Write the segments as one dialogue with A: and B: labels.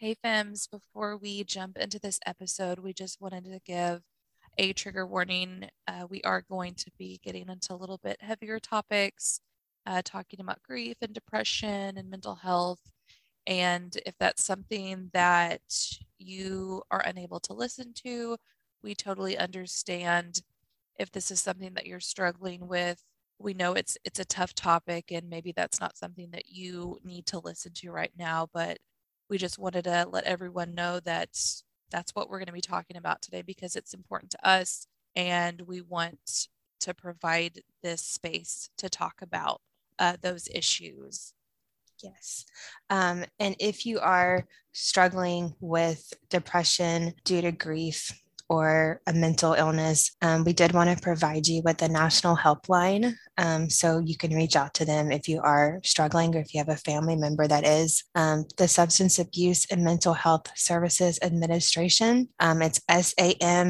A: Hey, Femmes, before we jump into this episode, we just wanted to give a trigger warning. Uh, we are going to be getting into a little bit heavier topics, uh, talking about grief and depression and mental health. And if that's something that you are unable to listen to, we totally understand. If this is something that you're struggling with, we know it's it's a tough topic and maybe that's not something that you need to listen to right now, but we just wanted to let everyone know that that's what we're going to be talking about today because it's important to us and we want to provide this space to talk about uh, those issues.
B: Yes. Um, and if you are struggling with depression due to grief, or a mental illness, um, we did want to provide you with a national helpline. Um, so you can reach out to them if you are struggling or if you have a family member that is. Um, the Substance Abuse and Mental Health Services Administration, um, it's samhsa.gov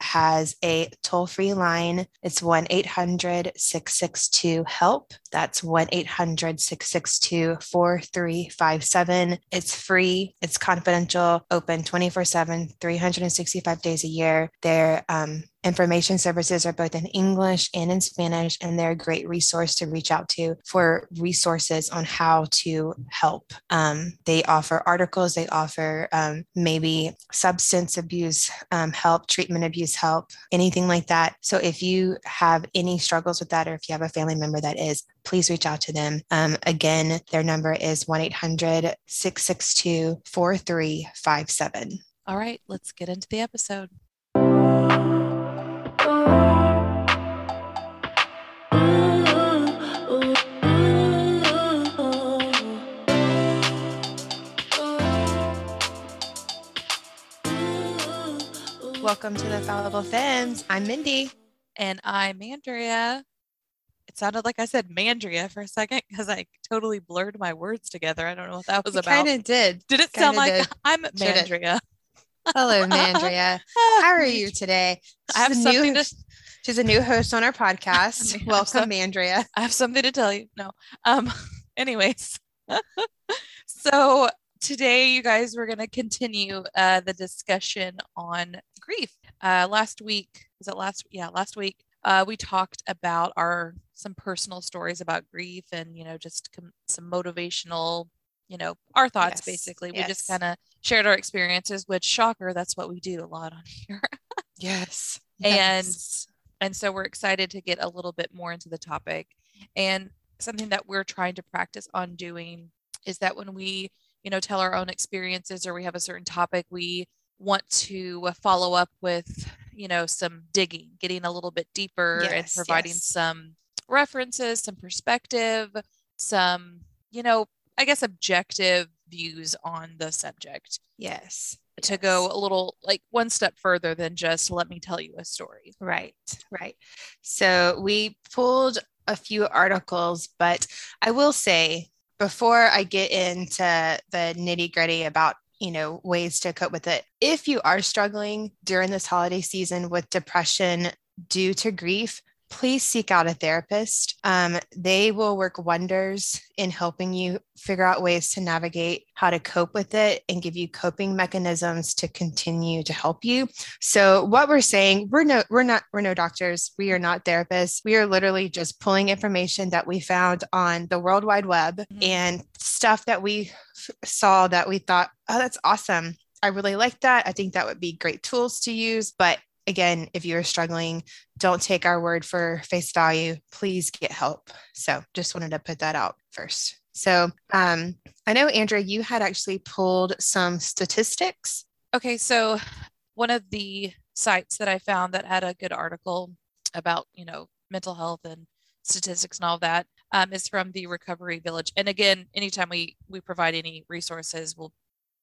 B: has a toll free line. It's 1 800 662 HELP. That's 1 800 662 4357. It's free, it's confidential, open 24 7, 365 days a year. They're um, Information services are both in English and in Spanish, and they're a great resource to reach out to for resources on how to help. Um, they offer articles, they offer um, maybe substance abuse um, help, treatment abuse help, anything like that. So if you have any struggles with that, or if you have a family member that is, please reach out to them. Um, again, their number is 1 800 662 4357.
A: All right, let's get into the episode.
B: Welcome to the Fallible Femmes. I'm Mindy.
A: And I'm Mandria. It sounded like I said Mandria for a second because I totally blurred my words together. I don't know what that was
B: you
A: about.
B: Kind of did.
A: Did it
B: kinda
A: sound like
B: did.
A: I'm Mandria?
B: Hello, Mandria. How are you today?
A: I have
B: She's a
A: something
B: new,
A: to
B: She's a new host on our
A: I
B: podcast. Welcome,
A: some-
B: Mandria.
A: I have something to tell you. No. Um, anyways. so today, you guys, we're going to continue uh, the discussion on grief. Uh, last week, was it last? Yeah, last week, uh, we talked about our some personal stories about grief and, you know, just com- some motivational, you know, our thoughts
B: Yes,
A: basically. We just kind of shared our experiences, which shocker, that's what we do a lot on here.
B: Yes.
A: and and so we're excited to get a little bit more into the topic and something that we're trying to practice on doing is that when we you know tell our own experiences or we have a certain topic we want to uh, follow up with you know some digging getting a little bit deeper and providing
B: yes.
A: some references some perspective some you know i guess objective views on the subject
B: yes.
A: to
B: yes.
A: go a little like one step further than just let me tell you a story
B: Right, right. So we pulled a few articles, but I will say before I get into the nitty gritty about you know ways to cope with it if you are struggling during this holiday season with depression due to grief please seek out a therapist um, they will work wonders in helping you figure out ways to navigate how to cope with it and give you coping mechanisms to continue to help you so what we're saying, we're no, we're not, we're no doctors. We are not therapists. We are literally just pulling information that we found on the World Wide Web
A: Mhm.
B: and stuff that we f- saw that we thought, oh, that's awesome. I really like that. I think that would be great tools to use. But again, if you're struggling, don't take our word for face value. Please get help. So just wanted to put that out first. So um, I know, Andrea, you had actually pulled some statistics.
A: Okay, so one of the sites that I found that had a good article about, you know, mental health and statistics and all that um, is from the Recovery Village. And again, anytime we we provide any resources, we'll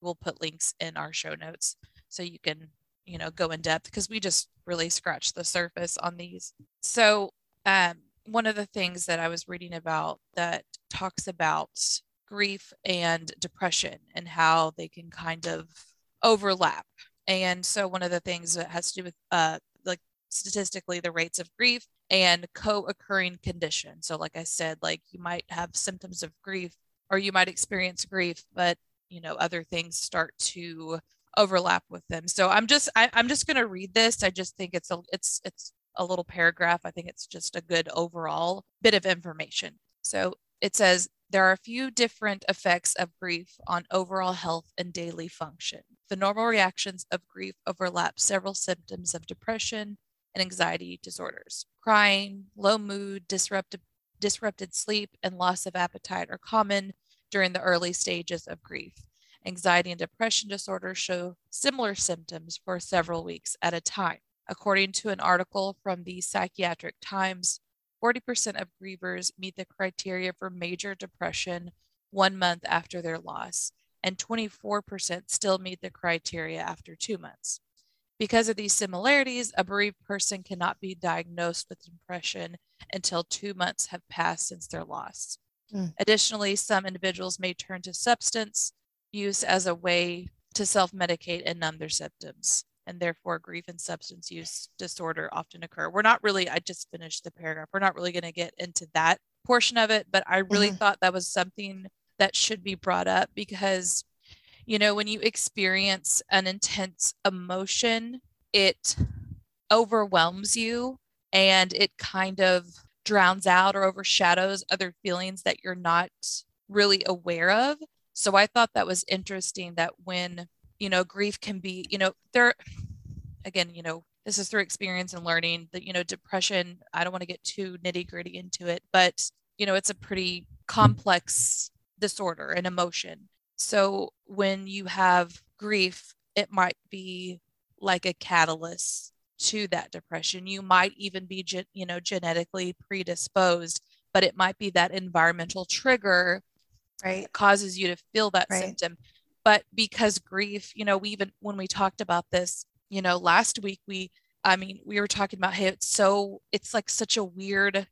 A: we'll put links in our show notes so you can, you know, go in depth because we just really scratched the surface on these. So um, one of the things that I was reading about that talks about grief and depression and how they can kind of overlap. And so one of the things that has to do with uh like statistically the rates of grief and co-occurring condition. So like I said, like you might have symptoms of grief or you might experience grief, but you know, other things start to overlap with them. So I'm just I, I'm just gonna read this. I just think it's a it's it's a little paragraph. I think it's just a good overall bit of information. So it says there are a few different effects of grief on overall health and daily function. The normal reactions of grief overlap several symptoms of depression and anxiety disorders. Crying, low mood, disrupted, disrupted sleep, and loss of appetite are common during the early stages of grief. Anxiety and depression disorders show similar symptoms for several weeks at a time. According to an article from the Psychiatric Times, 40% of grievers meet the criteria for major depression one month after their loss, and 24% still meet the criteria after two months. Because of these similarities, a bereaved person cannot be diagnosed with depression until two months have passed since their loss. Mm. Additionally, some individuals may turn to substance use as a way to self medicate and numb their symptoms and therefore grief and substance use disorder often occur. We're not really, I just finished the paragraph. We're not really going to get into that portion of it, but I really mm-hmm. thought that was something that should be brought up because, you know, when you experience an intense emotion, it overwhelms you and it kind of drowns out or overshadows other feelings that you're not really aware of. So I thought that was interesting that when you know grief can be you know there again you know this is through experience and learning that you know depression i don't want to get too nitty gritty into it but you know it's a pretty mm-hmm. complex disorder and emotion. So when you have grief it might be like a catalyst to that depression. You might even be you know genetically predisposed but it might be that environmental trigger right. causes you to feel that right. symptom. But because grief you know we even when we talked about this you know last week we i mean we were talking about hey it's so it's like such a weird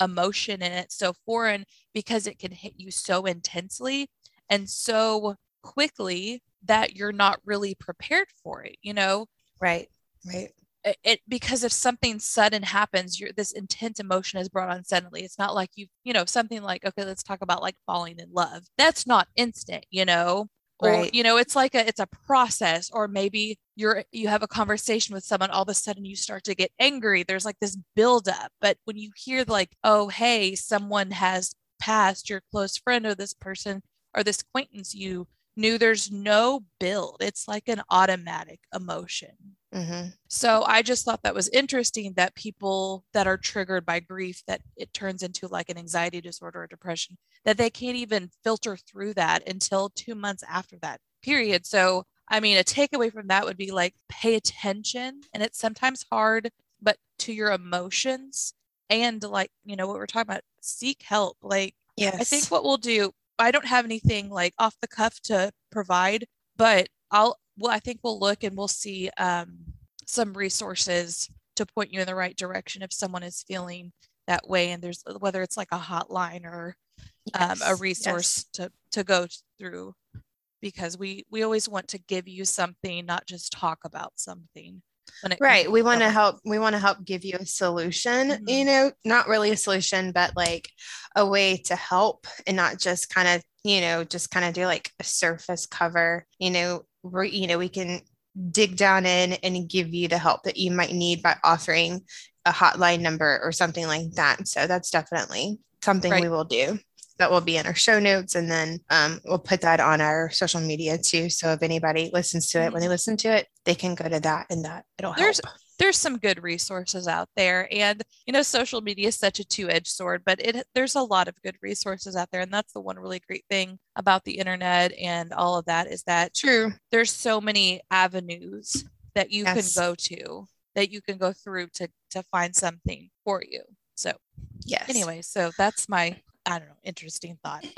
A: emotion and it's so foreign because it can hit you so intensely and so quickly that you're not really prepared for it you know?
B: Right right
A: it, because if something sudden happens you're this intense emotion is brought on suddenly. It's not like you you know something like okay let's talk about like falling in love. That's not instant you know? Right. or you know it's like a it's a process. Or maybe you're you have a conversation with someone all of a sudden you start to get angry. There's like this buildup. But when you hear like oh hey someone has passed your close friend or this person or this acquaintance you knew there's no build. It's like an automatic emotion Mm-hmm. So I just thought that was interesting that people that are triggered by grief, that it turns into like an anxiety disorder or depression, that they can't even filter through that until two months after that period. So, I mean, a takeaway from that would be like pay attention. And it's sometimes hard, but to your emotions and like, you know, what we're talking about, seek help. Like, yes. I think what we'll do, I don't have anything like off the cuff to provide, but I'll well, I think we'll look and we'll see um, some resources to point you in the right direction if someone is feeling that way. And there's whether it's like a hotline or um, a resource yes. to to go through, because we we always want to give you something, not just talk about something.
B: right we want to help we want to help give you a solution mm-hmm. you know not really a solution but like a way to help and not just kind of you know just kind of do like a surface cover you know you know we can dig down in and give you the help that you might need by offering a hotline number or something like that so that's definitely something right. we will do that will be in our show notes and then um, we'll put that on our social media too so if anybody listens to it when they mm-hmm. listen to it they can go to that and that it'll
A: there's,
B: help
A: there's some good resources out there and you know social media is such a two-edged sword but it there's a lot of good resources out there and that's the one really great thing about the internet and all of that is that
B: true.
A: there's so many avenues that you yes. can go to that you can go through to to find something for you. So
B: yes.
A: anyway so that's my i don't know interesting thought.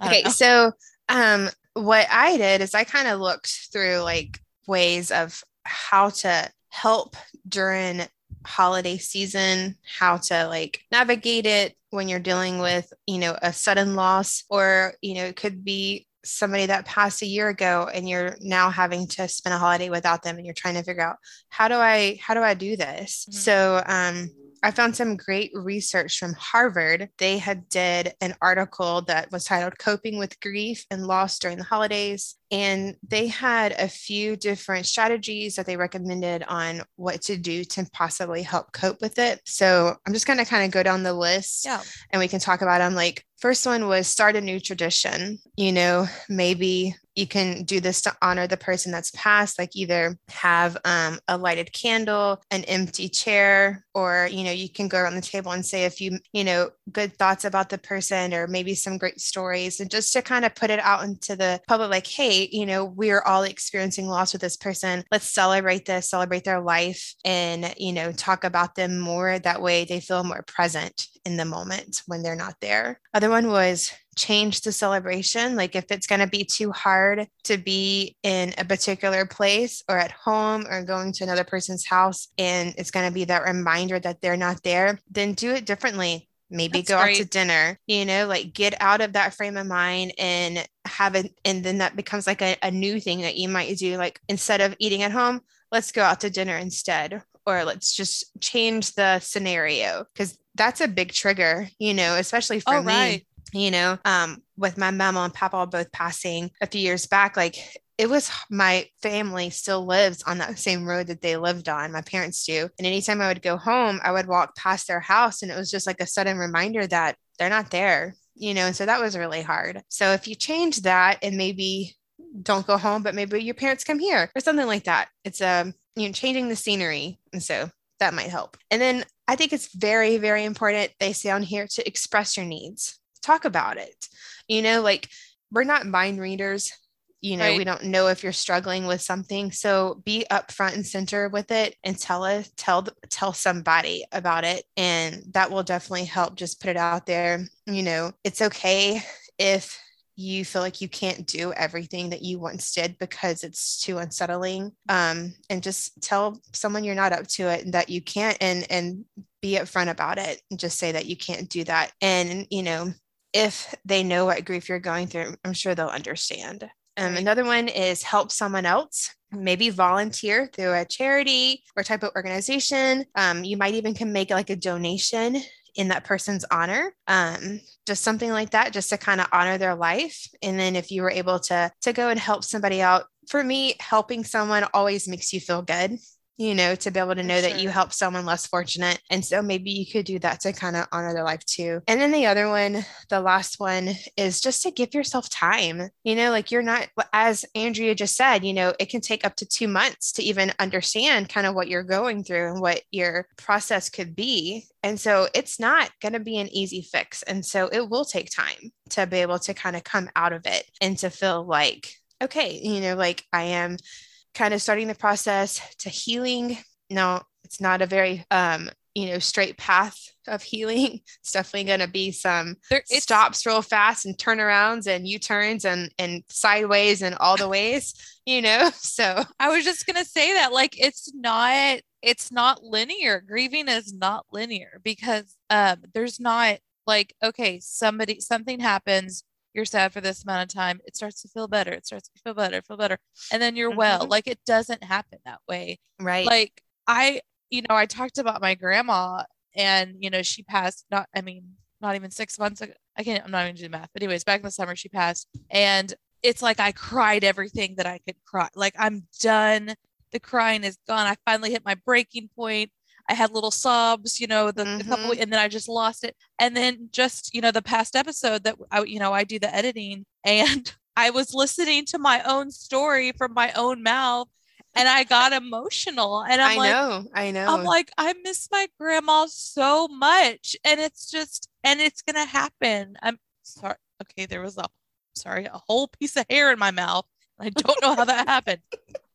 B: Okay so um what i did is i kind of looked through like ways of how to help during holiday season, how to like navigate it when you're dealing with, you know, a sudden loss, or, you know, it could be somebody that passed a year ago and you're now having to spend a holiday without them and you're trying to figure out how do I how do I do this? Mm-hmm. So um I found some great research from Harvard. They had did an article that was titled Coping with Grief and Loss During the Holidays. And they had a few different strategies that they recommended on what to do to possibly help cope with it. So I'm just going to kind of go down the list
A: Yeah.
B: and we can talk about them. Like, first one was start a new tradition. You know, maybe you can do this to honor the person that's passed, like either have um, a lighted candle, an empty chair, or, you know, you can go around the table and say a few, you know, good thoughts about the person or maybe some great stories. And just to kind of put it out into the public, like, hey, you know, we're all experiencing loss with this person. Let's celebrate this, celebrate their life, and, you know, talk about them more. That way they feel more present in the moment when they're not there. Other one was change the celebration. Like if it's going to be too hard to be in a particular place or at home or going to another person's house and it's going to be that reminder that they're not there, then do it differently. Maybe
A: That's
B: go out to dinner, you know, like get out of that frame of mind and have it. And then that becomes like a, a new thing that you might do. Like instead of eating at home, let's go out to dinner instead or let's just change the scenario because that's a big trigger you know especially for
A: Oh,
B: me
A: right.
B: you know um with my mama and papa both passing a few years back like it was my family still lives on that same road that they lived on my parents do and anytime i would go home i would walk past their house and it was just like a sudden reminder that they're not there you know and so that was really hard. So if you change that and maybe don't go home but maybe your parents come here or something like that it's um you know changing the scenery and so that might help. And then i think it's very very important they say on here to express your needs. Talk about it. You know like we're not mind readers you know we don't know if you're struggling with something so be up front and center with it and tell us tell tell somebody about it and that will definitely help just put it out there. You know it's okay if you feel like you can't do everything that you once did because it's too unsettling um, and just tell someone you're not up to it and that you can't and and be upfront about it and just say that you can't do that. And you know if they know what grief you're going through i'm sure they'll understand um, another one is help someone else. Maybe volunteer through a charity or type of organization. Um, you might even can make like a donation in that person's honor. Um, just something like that just to kind of honor their life. And then if you were able to to go and help somebody out for me helping someone always makes you feel good you know to be able to know that you help someone less fortunate and so maybe you could do that to kind of honor their life too. And then the other one the last one is just to give yourself time. You know like you're not as andrea just said you know it can take up to two months to even understand kind of what you're going through and what your process could be. And so it's not going to be an easy fix and so it will take time to be able to kind of come out of it and to feel like okay you know like i am kind of starting the process to healing. No, it's not a very um, you know, straight path of healing. It's definitely going to be some
A: There,
B: stops real fast and turnarounds and U-turns and and sideways and all the ways, you know. So
A: I was just gonna say that, like, it's not, it's not linear. Grieving is not linear because um, there's not like, okay, somebody, something happens, you're sad for this amount of time, it starts to feel better, it starts to feel better, feel better, and then you're well.
B: Mhm.
A: Like, it doesn't happen that way.
B: right.
A: Like, I, you know, I talked about my grandma, and you know, she passed. Not, I mean, not even six months ago. I can't. I'm not even doing math. But anyways, back in the summer, she passed, and it's like I cried everything that I could cry. Like I'm done. The crying is gone. I finally hit my breaking point. I had little sobs, you know, the, the couple, and then I just lost it. And then just, you know, the past episode that I, you know, I do the editing and I was listening to my own story from my own mouth and I got emotional. And I'm like
B: I
A: like,
B: know. I know.
A: I'm like, I miss my grandma so much. And it's just, and it's going to happen. I'm sorry. Okay. There was a, sorry, a whole piece of hair in my mouth. I don't know how that happened.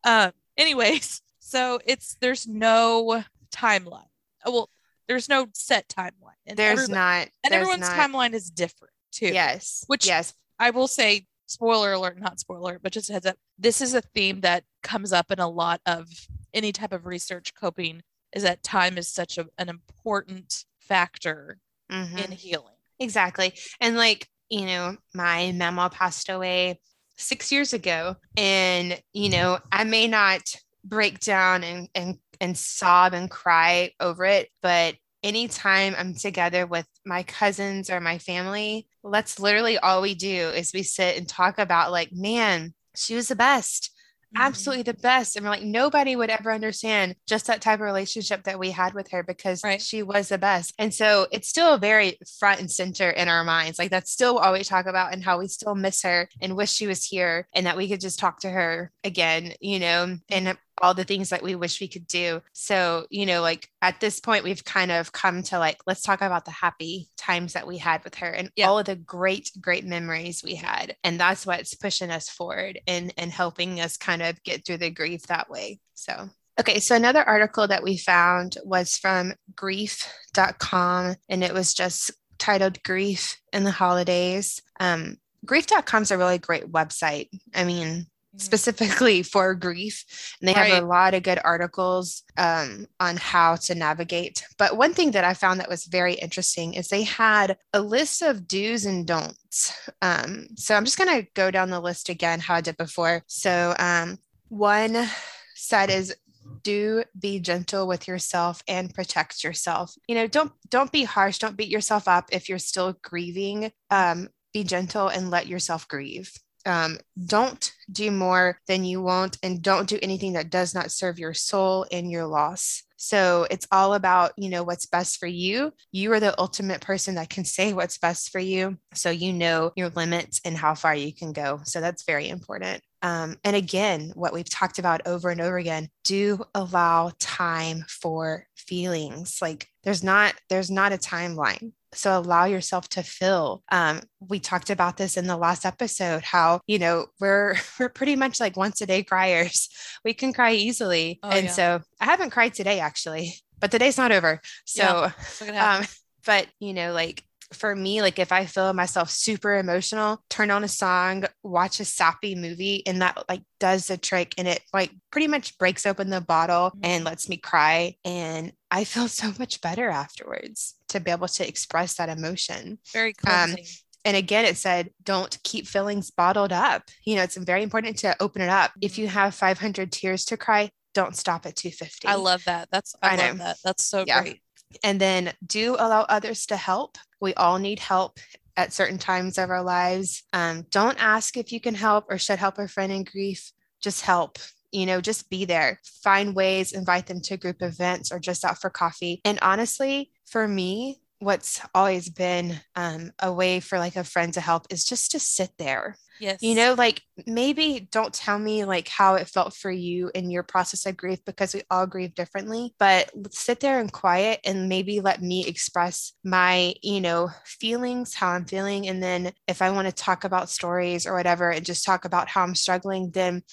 A: Um, anyways, so it's, there's no timeline. Oh, Well, there's no set timeline. And
B: there's not.
A: And
B: there's
A: everyone's
B: not,
A: timeline is different too.
B: Yes.
A: Which-
B: yes.
A: I will say, spoiler alert, not spoiler alert, but just a heads up. This is a theme that comes up in a lot of any type of research coping is that time is such a, an important factor
B: Mhm.
A: in healing.
B: Exactly. And like, you know, my mama passed away six years ago. And, you know, I may not break down and and and sob and cry over it, but anytime I'm together with my cousins or my family, that's literally all we do is we sit and talk about like, man, she was the best Mm-hmm. absolutely the best. And we're like, nobody would ever understand just that type of relationship that we had with her because right. she was the best. And so it's still very front and center in our minds. Like that's still all we talk about and how we still miss her and wish she was here and that we could just talk to her again, you know, and all the things that we wish we could do. So, you know, like at this point, we've kind of come to like, let's talk about the happy times that we had with her and yeah. all of the great, great memories we had. And that's what's pushing us forward and, and helping us kind of get through the grief that way. So, okay. So, another article that we found was from grief.com and it was just titled Grief in the Holidays. Um, grief.com is a really great website. I mean. Specifically for grief. And they right. have a lot of good articles um, on how to navigate. But one thing that I found that was very interesting is they had a list of do's and don'ts. Um, so I'm just going to go down the list again, how I did before. So um, one said is do be gentle with yourself and protect yourself you know don't don't be harsh don't beat yourself up if you're still grieving um, be gentle and let yourself grieve um, don't do more than you want and don't do anything that does not serve your soul in your loss. So it's all about you know what's best for you. You are the ultimate person that can say what's best for you. So you know your limits and how far you can go. So that's very important. Um, and again what we've talked about over and over again do allow time for feelings. Like there's not there's not a timeline so allow yourself to fill. um, we talked about this in the last episode how you know we're we're pretty much like once a day criers we can cry easily oh, and yeah. so i haven't cried today actually but the day's not over so yeah, um, but you know like for me, like if I feel myself super emotional, turn on a song, watch a sappy movie, and that like does the trick and it like pretty much breaks open the bottle mm-hmm. and lets me cry. And I feel so much better afterwards to be able to express that emotion.
A: Very cleansing. Um,
B: and again, it said, don't keep feelings bottled up. You know, it's very important to open it up. If you mm-hmm. have 500 tears to cry, don't stop at 250.
A: I love that. That's, I, I love know. that. That's so yeah. great.
B: And then do allow others to help. We all need help at certain times of our lives. Um, don't ask if you can help or should help a friend in grief. Just help. You know, just be there. Find ways, invite them to group events or just out for coffee. And honestly, for me, what's always been um, a way for like a friend to help is just to sit there.
A: Yes.
B: You know, like maybe don't tell me like how it felt for you in your process of grief because we all grieve differently, but sit there and quiet and maybe let me express my, you know, feelings, how I'm feeling. And then if I want to talk about stories or whatever and just talk about how I'm struggling, then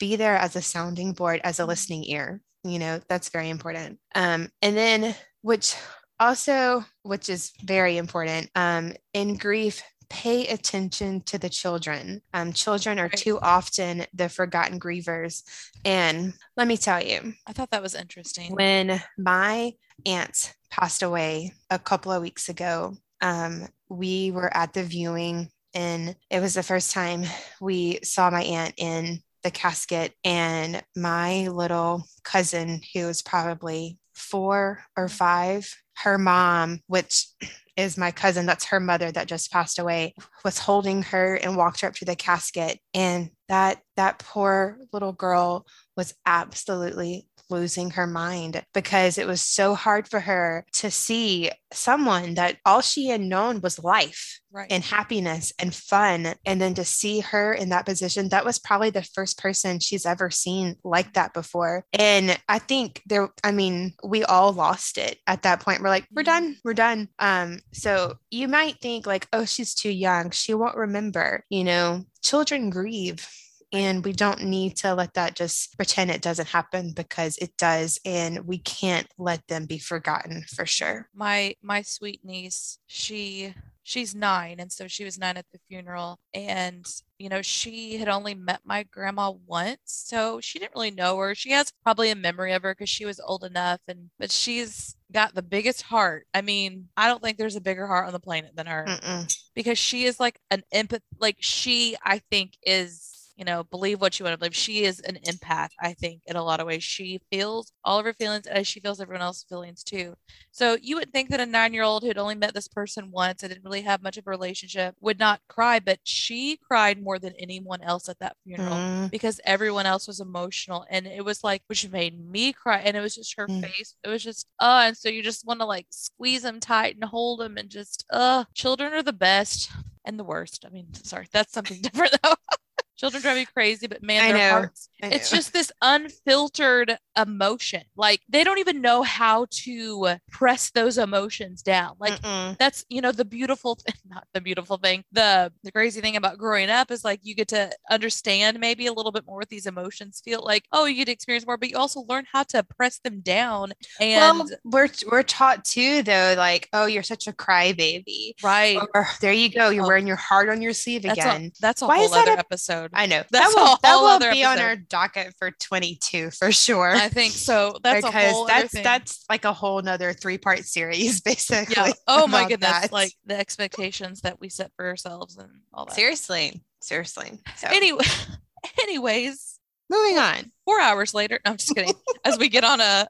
B: be there as a sounding board, as a mm-hmm. listening ear. You know, that's very important. Um, and then, which also, which is very important, um, in grief, pay attention to the children. Um, children are too often the forgotten grievers. And let me tell you,
A: I thought that was interesting.
B: When my aunt passed away a couple of weeks ago, um, we were at the viewing, and it was the first time we saw my aunt in the casket. And my little cousin, who was probably four or five, her mom, which is my cousin, that's her mother that just passed away, was holding her and walked her up to the casket. And that that poor little girl was absolutely losing her mind because it was so hard for her to see someone that all she had known was life right. and happiness and fun. And then to see her in that position, that was probably the first person she's ever seen like that before. And I think there, I mean, we all lost it at that point. We're like, we're mm-hmm. done, we're done. Um, so you might think like, oh, she's too young. She won't remember, you know, children grieve and we don't need to let that just pretend it doesn't happen because it does. And we can't let them be forgotten for sure.
A: My my sweet niece, she she's nine and so she was nine at the funeral and you know she had only met my grandma once so she didn't really know her she has probably a memory of her because she was old enough and but she's got the biggest heart i mean i don't think there's a bigger heart on the planet than her Mm-mm. because she is like an empath like she i think is you know, believe what you want to believe. She is an empath, I think, in a lot of ways. She feels all of her feelings as she feels everyone else's feelings too. So you would think that a nine year old who'd only met this person once and didn't really have much of a relationship would not cry, but she cried more than anyone else at that funeral
B: Mm.
A: because everyone else was emotional. And it was like, which made me cry. And it was just her
B: Mm.
A: face. It was just, uh, and so you just want to like squeeze them tight and hold them and just, uh, children are the best and the worst. I mean, sorry, that's something different though. Children drive me crazy, but man,
B: I
A: their
B: know.
A: hearts it's just this unfiltered emotion. Like they don't even know how to press those emotions down. Like
B: Mm-mm.
A: that's you know the beautiful thing, not the beautiful thing. The the crazy thing about growing up is like you get to understand maybe a little bit more what these emotions feel like. Oh, you get to experience more, but you also learn how to press them down. And
B: well, we're we're taught too, though, like, oh, you're such a crybaby.
A: right,
B: Or there you go, you're
A: Oh.
B: wearing your heart on your sleeve
A: that's
B: again.
A: a that's a
B: Why
A: whole
B: is that
A: other
B: a-
A: episode.
B: I know
A: That's
B: that will that will be on our docket for 22 for sure.
A: I think so. That's a
B: because that's that's like a whole nother three part series, basically.
A: yeah. Oh my goodness,
B: that.
A: like the expectations that we set for ourselves and all that.
B: seriously, seriously. So
A: Anyway, anyways,
B: moving on.
A: four hours later. No, I'm just kidding. As we get on a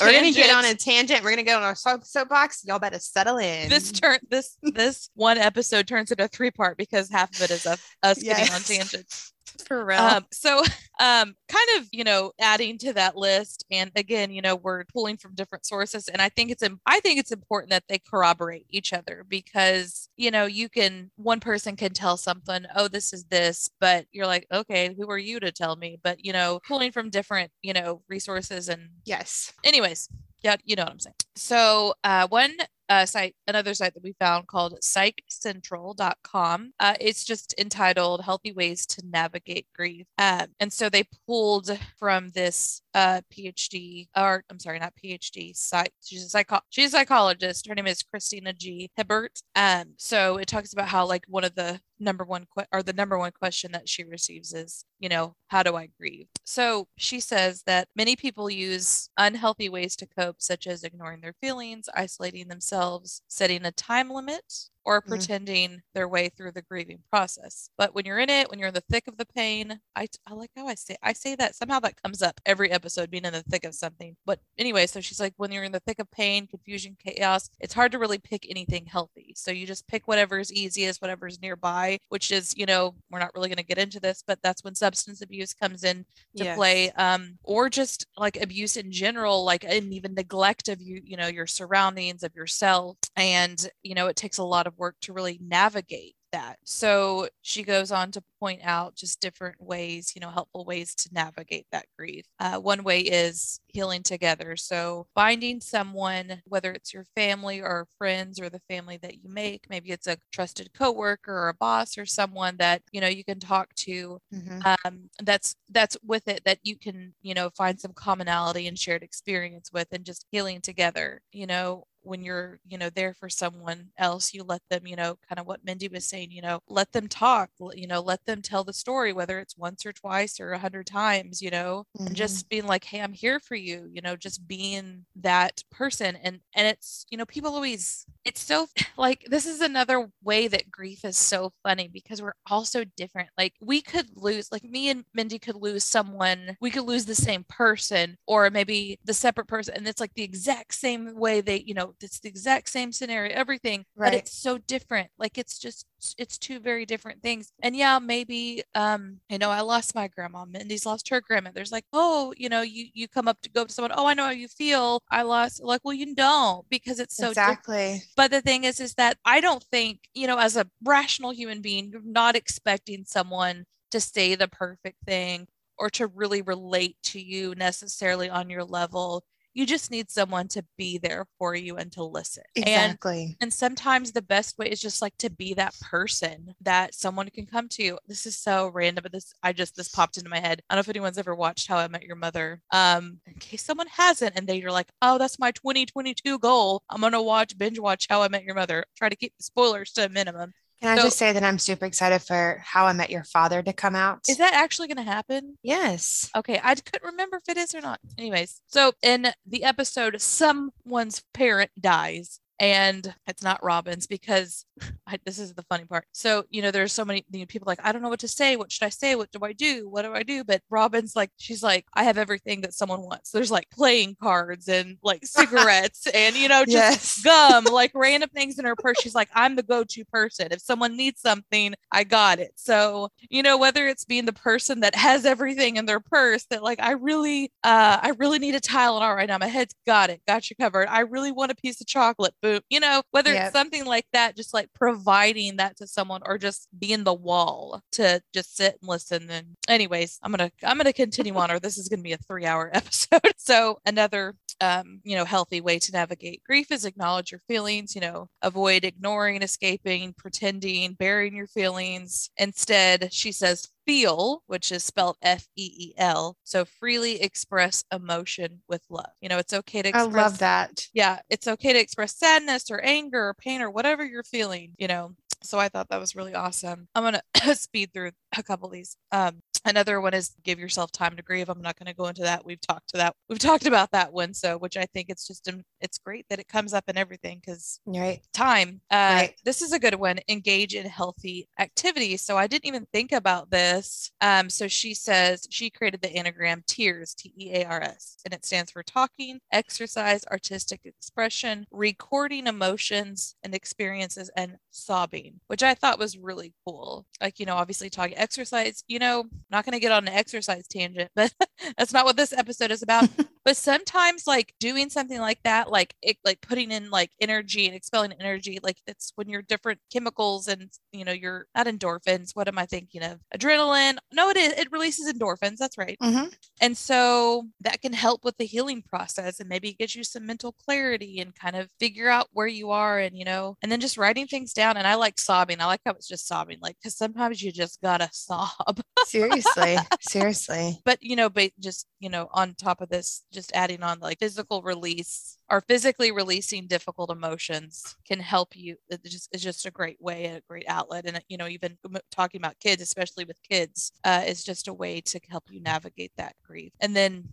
B: We're gonna get on a
A: tangent.
B: We're gonna go on our soap soapbox. Y'all better settle in.
A: This turn this this one episode turns into a three part because half of it is of us getting on tangents.
B: For real.
A: Um, so um, kind of you know adding to that list, and again, you know, we're pulling from different sources, and I think it's I think it's important that they corroborate each other because you know you can one person can tell something, oh, this is this, but you're like, okay, who are you to tell me? But you know, pulling from different you know resources and
B: yes.
A: anyways, yeah, you know what I'm saying. So, uh, one uh, site, another site that we found called psychcentral.com. Uh, it's just entitled Healthy Ways to Navigate Grief. Um, and so they pulled from this uh, PhD, or I'm sorry, not PhD, psych, she's a, psycho- she's a psychologist. Her name is Christina G. Hibbert. Um, so it talks about how, like, one of the number one que- or the number one question that she receives is, you know, how do I grieve? So she says that many people use unhealthy ways to cope, such as ignoring their feelings, isolating themselves, setting a time limit, or
B: Mm.
A: pretending their way through the grieving process. But when you're in it, when you're in the thick of the pain, I, I like how I say I say that somehow that comes up every episode, being in the thick of something. But anyway, so she's like, when you're in the thick of pain, confusion, chaos, it's hard to really pick anything healthy. So you just pick whatever whatever's easiest, whatever's nearby, which is, you know, we're not really going to get into this, but that's when substance abuse comes in to
B: Yes.
A: play um or just like abuse in general like and even neglect of you you know your surroundings of yourself and you know it takes a lot of work to really navigate that. So she goes on to point out just different ways you know helpful ways to navigate that grief. Uh, one way is healing together. So finding someone whether it's your family or friends or the family that you make maybe it's a trusted coworker or a boss or someone that you know you can talk to
B: Mhm.
A: um, that's that's with it that you can you know find some commonality and shared experience with and just healing together you know when you're you know there for someone else you let them you know kind of what mindy was saying you know let them talk you know let them tell the story whether it's once or twice or a hundred times you know and
B: Mhm.
A: just being like hey i'm here for you you know just being that person and and it's you know people always it's so like this is another way that grief is so funny because we're all so different. Like we could lose like me and mindy could lose someone we could lose the same person or maybe the separate person and it's like the exact same way they you know it's the exact same scenario everything
B: right.
A: but it's so different. Like it's just it's two very different things. And yeah maybe um you know i lost my grandma mindy's lost her grandma. There's like oh you know you you come up to go up to someone oh i know how you feel i lost like well you don't because it's so different.
B: Exactly.
A: But the thing is, is that I don't think, you know, as a rational human being, you're not expecting someone to say the perfect thing or to really relate to you necessarily on your level. You just need someone to be there for you and to listen. And
B: Exactly.
A: and sometimes the best way is just like to be that person that someone can come to. This is so random, but this I just this popped into my head. I don't know if anyone's ever watched How I Met Your Mother. Um, in case someone hasn't, and they're like, oh, that's my 2022 goal. I'm gonna watch binge watch How I Met Your Mother. Try to keep the spoilers to a minimum.
B: Can I
A: So-
B: just say that I'm super excited for How I Met Your Father to come out?
A: Is that actually gonna happen?
B: yes.
A: Okay, I couldn't remember if it is or not. Anyways, so in the episode, someone's parent dies. And it's not Robin's because I, this is the funny part. So, you know, there's so many you know, people like, I don't know what to say. What should I say? What do I do? What do I do? But Robin's like, she's like, I have everything that someone wants. There's like playing cards and like cigarettes and, you know, just yes. gum, like random things in her purse. She's like, I'm the go to person. If someone needs something, I got it. So, you know, whether it's being the person that has everything in their purse that like, I really, uh, I really need a Tylenol right now. My head's got it, got you covered. I really want a piece of chocolate. Boom. You know, whether yep. it's something like that, just like providing that to someone or just being the wall to just sit and listen. And anyways, I'm gonna I'm gonna continue on, or this is gonna be a three hour episode. so another um, you know, healthy way to navigate grief is acknowledge your feelings, you know, avoid ignoring, escaping, pretending, burying your feelings. Instead, she says, feel, which is spelled F E E L. So freely express emotion with love. You know, it's okay to express.
B: I love that.
A: Yeah. It's okay to express sadness or anger or pain or whatever you're feeling, you know. So I thought that was really awesome. I'm going to speed through a couple of these. Um, Another one is give yourself time to grieve. I'm not going to go into that. We've talked to that. We've talked about that one. So, which I think it's just it's great that it comes up in everything because
B: right
A: time. Uh, right. This is a good one. Engage in healthy activities. So I didn't even think about this. Um, so she says she created the anagram TEARS, T E A R S, and it stands for talking, exercise, artistic expression, recording emotions and experiences, and sobbing, which I thought was really cool. Like you know, obviously talking exercise. You know not going to get on an exercise tangent, but that's not what this episode is about. but sometimes like doing something like that, like it, like putting in like energy and expelling energy, like it's when you're different chemicals and you know you're not endorphins. What am I thinking of? Adrenaline. No, it is. It releases endorphins. That's right. Mm-hmm. And so that can help with the healing process and maybe get you some mental clarity and kind of figure out where you are and you know and then just writing things down. And I like sobbing. I like how it's just sobbing, like because sometimes you just gotta sob.
B: Seriously seriously seriously
A: but you know but just you know on top of this just adding on like physical release or physically releasing difficult emotions can help you it just is just a great way a great outlet and you know even talking about kids especially with kids uh, is just a way to help you navigate that grief and then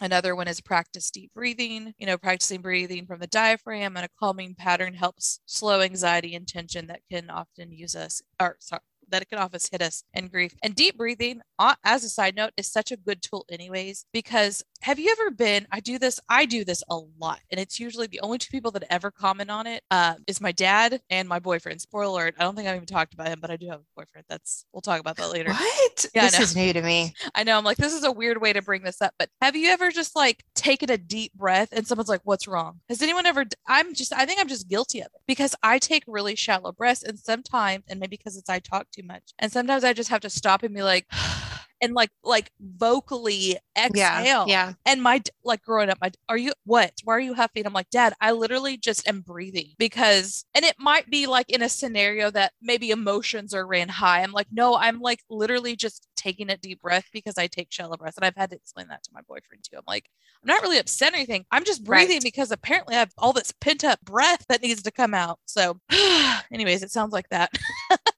A: Another one is practice deep breathing. You know, practicing breathing from the diaphragm and a calming pattern helps slow anxiety and tension that can often use us, or sorry, that it can often hit us in grief. And deep breathing, as a side note, is such a good tool, anyways, because have you ever been? I do this, I do this a lot. And it's usually the only two people that ever comment on it uh, is my dad and my boyfriend. Spoiler alert, I don't think I've even talked about him, but I do have a boyfriend. That's, we'll talk about that later.
B: What? Yeah, this is new to me.
A: I know. I'm like, this is a weird way to bring this up, but have you ever just like taken a deep breath and someone's like, what's wrong? Has anyone ever, I'm just, I think I'm just guilty of it because I take really shallow breaths and sometimes, and maybe because it's I talk too much, and sometimes I just have to stop and be like, and like like vocally exhale.
B: Yeah, yeah.
A: And my like growing up, my are you what? Why are you huffing? I'm like, Dad, I literally just am breathing because and it might be like in a scenario that maybe emotions are ran high. I'm like, no, I'm like literally just taking a deep breath because I take shallow breaths. And I've had to explain that to my boyfriend too. I'm like, I'm not really upset or anything. I'm just breathing right. because apparently I have all this pent up breath that needs to come out. So anyways, it sounds like that.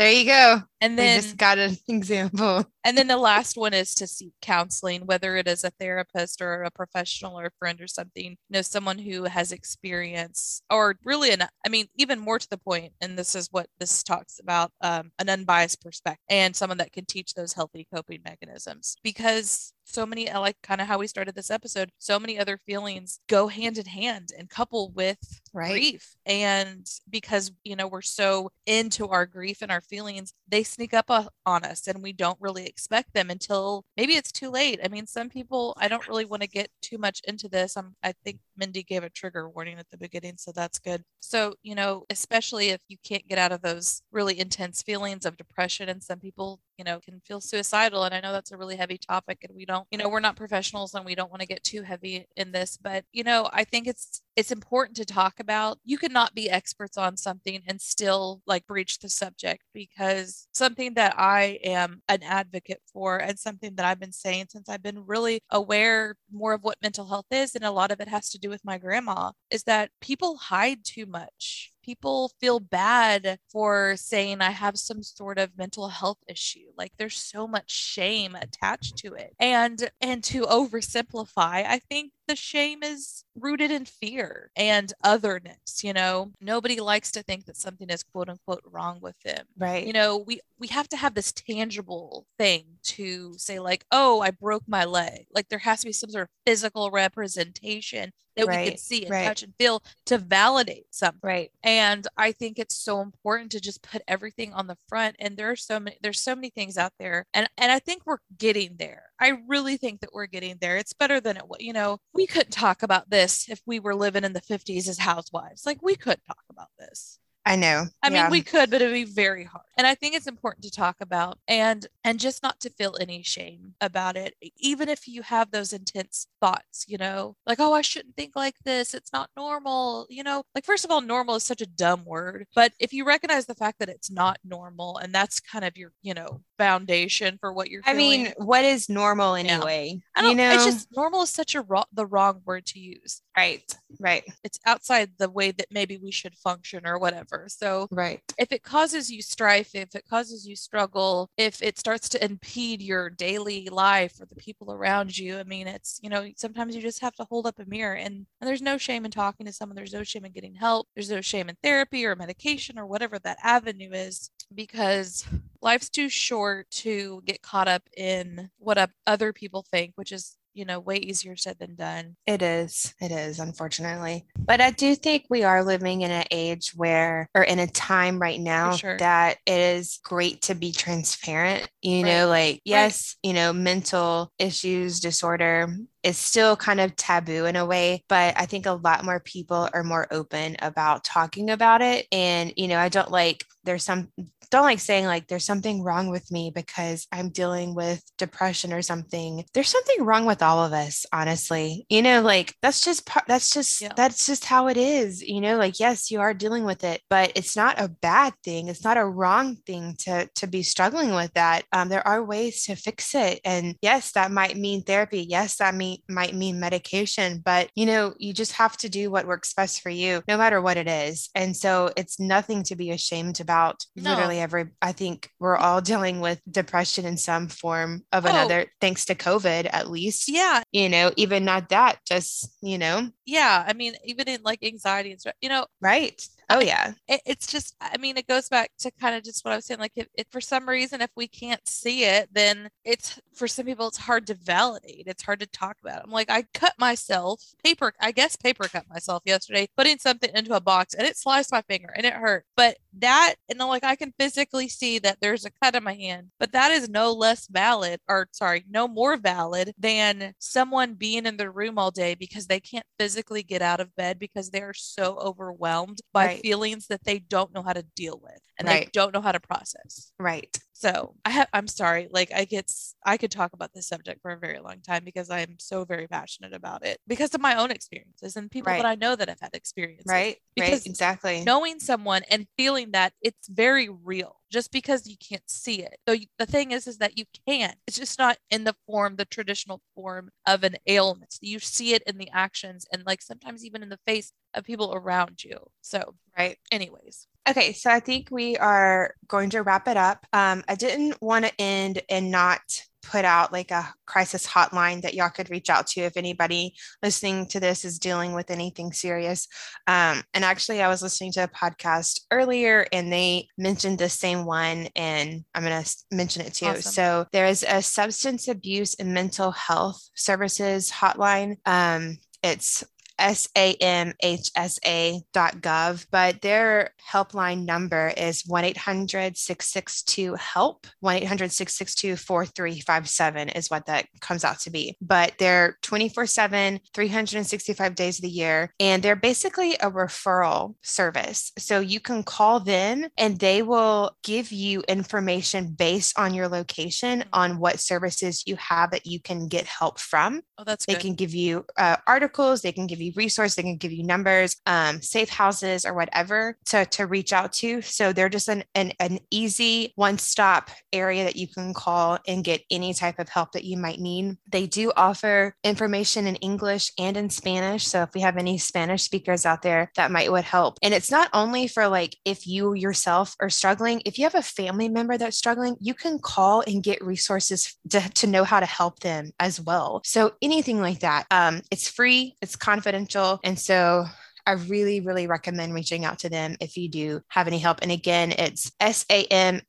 B: there you go.
A: And then
B: we just got an example.
A: And then the last one is to seek counseling, whether it is a therapist or a professional or a friend or something, you know, someone who has experience or really an, I mean, even more to the point, and this is what this talks about, um, an unbiased perspective and someone that can teach those healthy coping mechanisms because so many uh, like kind of how we started this episode so many other feelings go hand in hand and couple with right. grief. And because you know we're so into our grief and our feelings they sneak up on us and we don't really expect them until maybe it's too late. I mean some people i don't really want to get too much into this. I'm, i think mindy gave a trigger warning at the beginning so that's good. So you know especially if you can't get out of those really intense feelings of depression and some people you know can feel suicidal and i know that's a really heavy topic and we don't you know we're not professionals and we don't want to get too heavy in this but you know i think it's it's important to talk about you cannot be experts on something and still like breach the subject because something that i am an advocate for and something that i've been saying since i've been really aware more of what mental health is and a lot of it has to do with my grandma is that people hide too much people feel bad for saying I have some sort of mental health issue. Like there's so much shame attached to it. And and to oversimplify, I think the shame is rooted in fear and otherness you know? Nobody likes to think that something is quote unquote wrong with them.
B: Right.
A: you know we we have to have this tangible thing to say like oh i broke my leg. Like there has to be some sort of physical representation that right, we can see and right. touch and feel to validate something.
B: Right.
A: And i think it's so important to just put everything on the front and there are so many there's so many things out there and and i think we're getting there i really think that we're getting there. It's better than it was you know we couldn't talk about this if we were living in the 50s as housewives. Like we could talk about this
B: I know.
A: I yeah. mean, we could, but it'd be very hard. And I think it's important to talk about and and just not to feel any shame about it, even if you have those intense thoughts, you know, like, oh, I shouldn't think like this. It's not normal. You know, like first of all, normal is such a dumb word. But if you recognize the fact that it's not normal and that's kind of your, you know, foundation for what you're
B: I mean, what is normal anyway?
A: Yeah. you know, it's just normal is such a ro- the wrong word to use.
B: Right. Right.
A: It's outside the way that maybe we should function or whatever. So,
B: right.
A: If it causes you strife, if it causes you struggle, if it starts to impede your daily life or the people around you, I mean, it's, you know, sometimes you just have to hold up a mirror and, and there's no shame in talking to someone. There's no shame in getting help. There's no shame in therapy or medication or whatever that avenue is because life's too short to get caught up in what other people think, which is you know, way easier said than done.
B: It is. It is, unfortunately. But I do think we are living in an age where, or in a time right now, sure. that it is great to be transparent. You right. know, like, yes, right. you know, mental issues, disorder, is still kind of taboo in a way, but I think a lot more people are more open about talking about it. And, you know, I don't like, there's some, don't like saying like there's something wrong with me because I'm dealing with depression or something. There's something wrong with all of us, honestly. You know, like that's just that's just yeah. that's just how it is. You know, like yes, you are dealing with it, but it's not a bad thing. It's not a wrong thing to to be struggling with that. Um, there are ways to fix it, and yes, that might mean therapy. Yes, that mean might mean medication, but you know, you just have to do what works best for you, no matter what it is. And so it's nothing to be ashamed about. No. Literally every, I think we're all dealing with depression in some form of oh. another, thanks to COVID at least.
A: Yeah.
B: You know, even not that, just, you know.
A: Yeah. I mean, even in like anxiety and stuff, you know.
B: Right. Oh yeah.
A: It, it's just, I mean, it goes back to kind of just what I was saying. Like if, if for some reason, if we can't see it, then it's for some people, it's hard to validate. It's hard to talk about. I'm like, I cut myself paper, I guess paper cut myself yesterday, putting something into a box and it sliced my finger and it hurt. But that, and I'm like, I can physically see that there's a cut in my hand, but that is no less valid or sorry, no more valid than someone being in the room all day because they can't physically get out of bed because they're so overwhelmed by right feelings that they don't know how to deal with and right. they don't know how to process.
B: Right.
A: So I have I'm sorry, like I get I could talk about this subject for a very long time because I'm so very passionate about it because of my own experiences and people right. that I know that have had experiences.
B: Right.
A: Because
B: right. exactly.
A: Knowing someone and feeling that it's very real just because you can't see it. So you, the thing is, is that you can. It's just not in the form, the traditional form of an ailment. You see it in the actions and like sometimes even in the face of people around you. So,
B: right.
A: Anyways.
B: Okay, so I think we are going to wrap it up. Um, I didn't want to end and not put out like a crisis hotline that y'all could reach out to if anybody listening to this is dealing with anything serious. Um, and actually, I was listening to a podcast earlier and they mentioned the same one, and I'm going to mention it too. Awesome. So there is a substance abuse and mental health services hotline. Um, it's samhsa.gov, but their helpline number is 1 800 662 HELP. 1 800 662 4357 is what that comes out to be. But they're 24 7, 365 days of the year, and they're basically a referral service. So you can call them and they will give you information based on your location on what services you have that you can get help from.
A: Oh, that's
B: They
A: good.
B: can give you uh, articles, they can give you you resources, they can give you numbers, um, safe houses, or whatever to, to reach out to. So they're just an, an, an easy one stop area that you can call and get any type of help that you might need. They do offer information in English and in Spanish. So if we have any Spanish speakers out there, that might would help. And it's not only for like if you yourself are struggling, if you have a family member that's struggling, you can call and get resources to, to know how to help them as well. So anything like that. Um, it's free, it's confidential. And so I really, really recommend reaching out to them if you do have any help. And again, it's samhsa.gov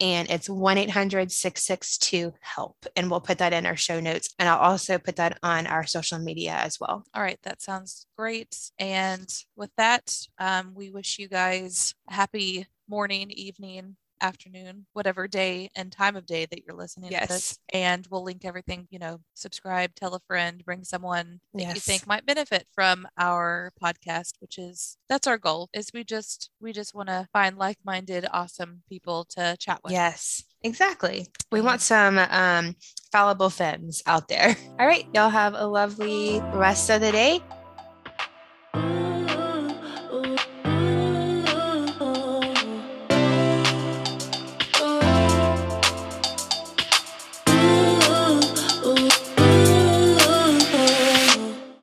B: and it's 1 800 662 HELP. And we'll put that in our show notes. And I'll also put that on our social media as well.
A: All right. That sounds great. And with that, um, we wish you guys happy morning, evening, afternoon, whatever day and time of day that you're listening yes. to this. And we'll link everything, you know, subscribe, tell a friend, bring someone that yes. you think might benefit from our podcast, which is that's our goal is we just we just want to find like-minded, awesome people to chat with.
B: Yes. Exactly. We want some um, fallible femmes out there. All right. Y'all have a lovely rest of the day